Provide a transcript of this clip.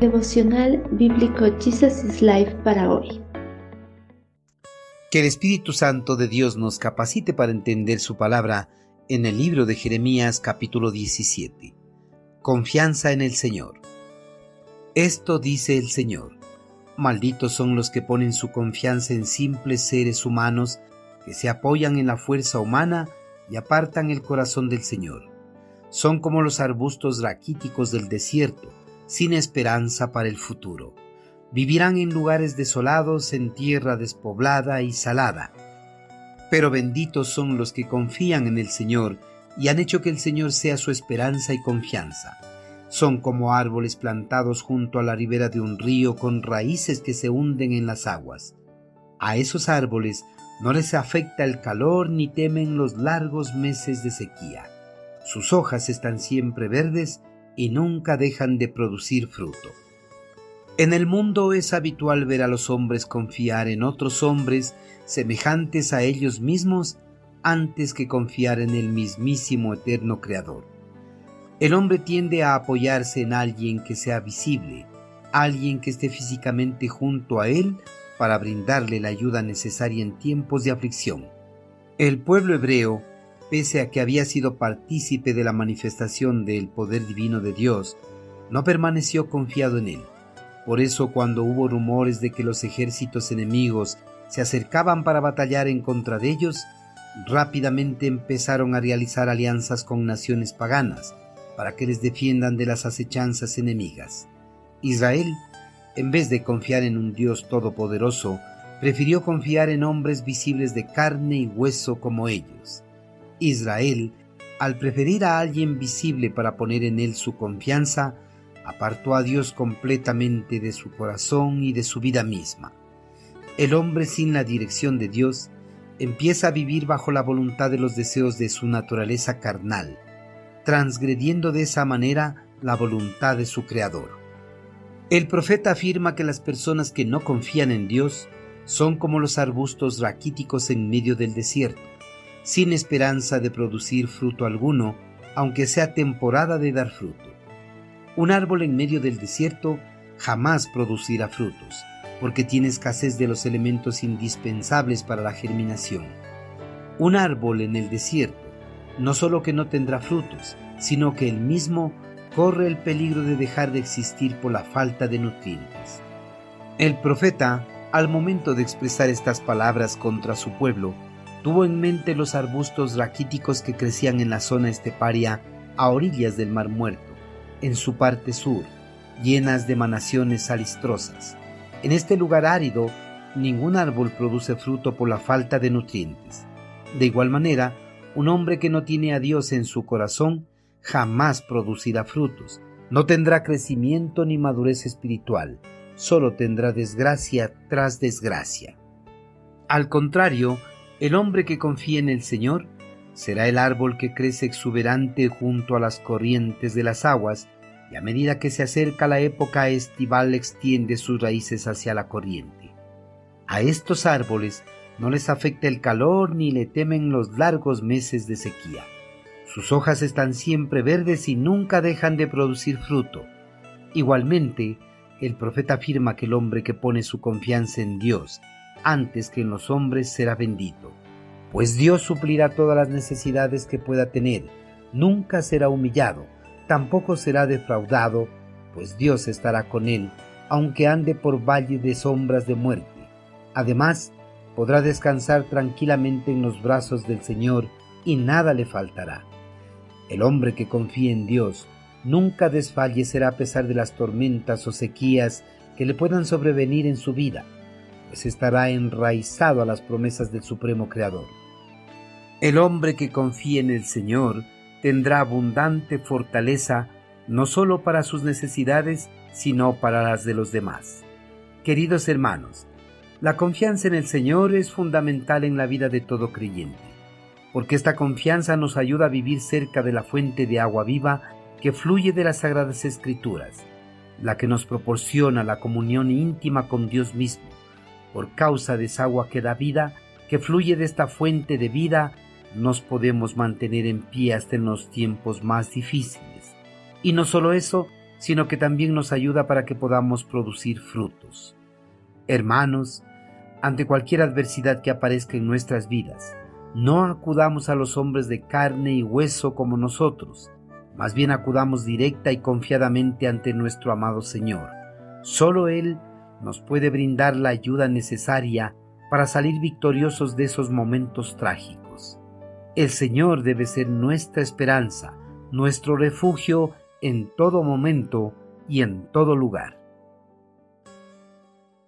Devocional Bíblico Jesus is Life para hoy. Que el Espíritu Santo de Dios nos capacite para entender su palabra en el libro de Jeremías capítulo 17. Confianza en el Señor. Esto dice el Señor. Malditos son los que ponen su confianza en simples seres humanos que se apoyan en la fuerza humana y apartan el corazón del Señor. Son como los arbustos raquíticos del desierto, sin esperanza para el futuro. Vivirán en lugares desolados, en tierra despoblada y salada. Pero benditos son los que confían en el Señor y han hecho que el Señor sea su esperanza y confianza. Son como árboles plantados junto a la ribera de un río con raíces que se hunden en las aguas. A esos árboles no les afecta el calor ni temen los largos meses de sequía. Sus hojas están siempre verdes y nunca dejan de producir fruto. En el mundo es habitual ver a los hombres confiar en otros hombres semejantes a ellos mismos antes que confiar en el mismísimo eterno Creador. El hombre tiende a apoyarse en alguien que sea visible, alguien que esté físicamente junto a él para brindarle la ayuda necesaria en tiempos de aflicción. El pueblo hebreo, pese a que había sido partícipe de la manifestación del poder divino de Dios, no permaneció confiado en él. Por eso cuando hubo rumores de que los ejércitos enemigos se acercaban para batallar en contra de ellos, rápidamente empezaron a realizar alianzas con naciones paganas para que les defiendan de las acechanzas enemigas. Israel en vez de confiar en un Dios todopoderoso, prefirió confiar en hombres visibles de carne y hueso como ellos. Israel, al preferir a alguien visible para poner en él su confianza, apartó a Dios completamente de su corazón y de su vida misma. El hombre sin la dirección de Dios empieza a vivir bajo la voluntad de los deseos de su naturaleza carnal, transgrediendo de esa manera la voluntad de su Creador. El profeta afirma que las personas que no confían en Dios son como los arbustos raquíticos en medio del desierto, sin esperanza de producir fruto alguno, aunque sea temporada de dar fruto. Un árbol en medio del desierto jamás producirá frutos, porque tiene escasez de los elementos indispensables para la germinación. Un árbol en el desierto no solo que no tendrá frutos, sino que el mismo corre el peligro de dejar de existir por la falta de nutrientes. El profeta, al momento de expresar estas palabras contra su pueblo, tuvo en mente los arbustos raquíticos que crecían en la zona esteparia a orillas del Mar Muerto, en su parte sur, llenas de emanaciones salistrosas. En este lugar árido, ningún árbol produce fruto por la falta de nutrientes. De igual manera, un hombre que no tiene a Dios en su corazón jamás producirá frutos, no tendrá crecimiento ni madurez espiritual, solo tendrá desgracia tras desgracia. Al contrario, el hombre que confía en el Señor será el árbol que crece exuberante junto a las corrientes de las aguas, y a medida que se acerca la época estival extiende sus raíces hacia la corriente. A estos árboles no les afecta el calor ni le temen los largos meses de sequía. Sus hojas están siempre verdes y nunca dejan de producir fruto. Igualmente, el profeta afirma que el hombre que pone su confianza en Dios antes que en los hombres será bendito, pues Dios suplirá todas las necesidades que pueda tener, nunca será humillado, tampoco será defraudado, pues Dios estará con él, aunque ande por valle de sombras de muerte. Además, podrá descansar tranquilamente en los brazos del Señor y nada le faltará. El hombre que confía en Dios nunca desfallecerá a pesar de las tormentas o sequías que le puedan sobrevenir en su vida, pues estará enraizado a las promesas del Supremo Creador. El hombre que confía en el Señor tendrá abundante fortaleza no solo para sus necesidades, sino para las de los demás. Queridos hermanos, la confianza en el Señor es fundamental en la vida de todo creyente porque esta confianza nos ayuda a vivir cerca de la fuente de agua viva que fluye de las Sagradas Escrituras, la que nos proporciona la comunión íntima con Dios mismo. Por causa de esa agua que da vida, que fluye de esta fuente de vida, nos podemos mantener en pie hasta en los tiempos más difíciles. Y no solo eso, sino que también nos ayuda para que podamos producir frutos. Hermanos, ante cualquier adversidad que aparezca en nuestras vidas, no acudamos a los hombres de carne y hueso como nosotros, más bien acudamos directa y confiadamente ante nuestro amado Señor. Solo Él nos puede brindar la ayuda necesaria para salir victoriosos de esos momentos trágicos. El Señor debe ser nuestra esperanza, nuestro refugio en todo momento y en todo lugar.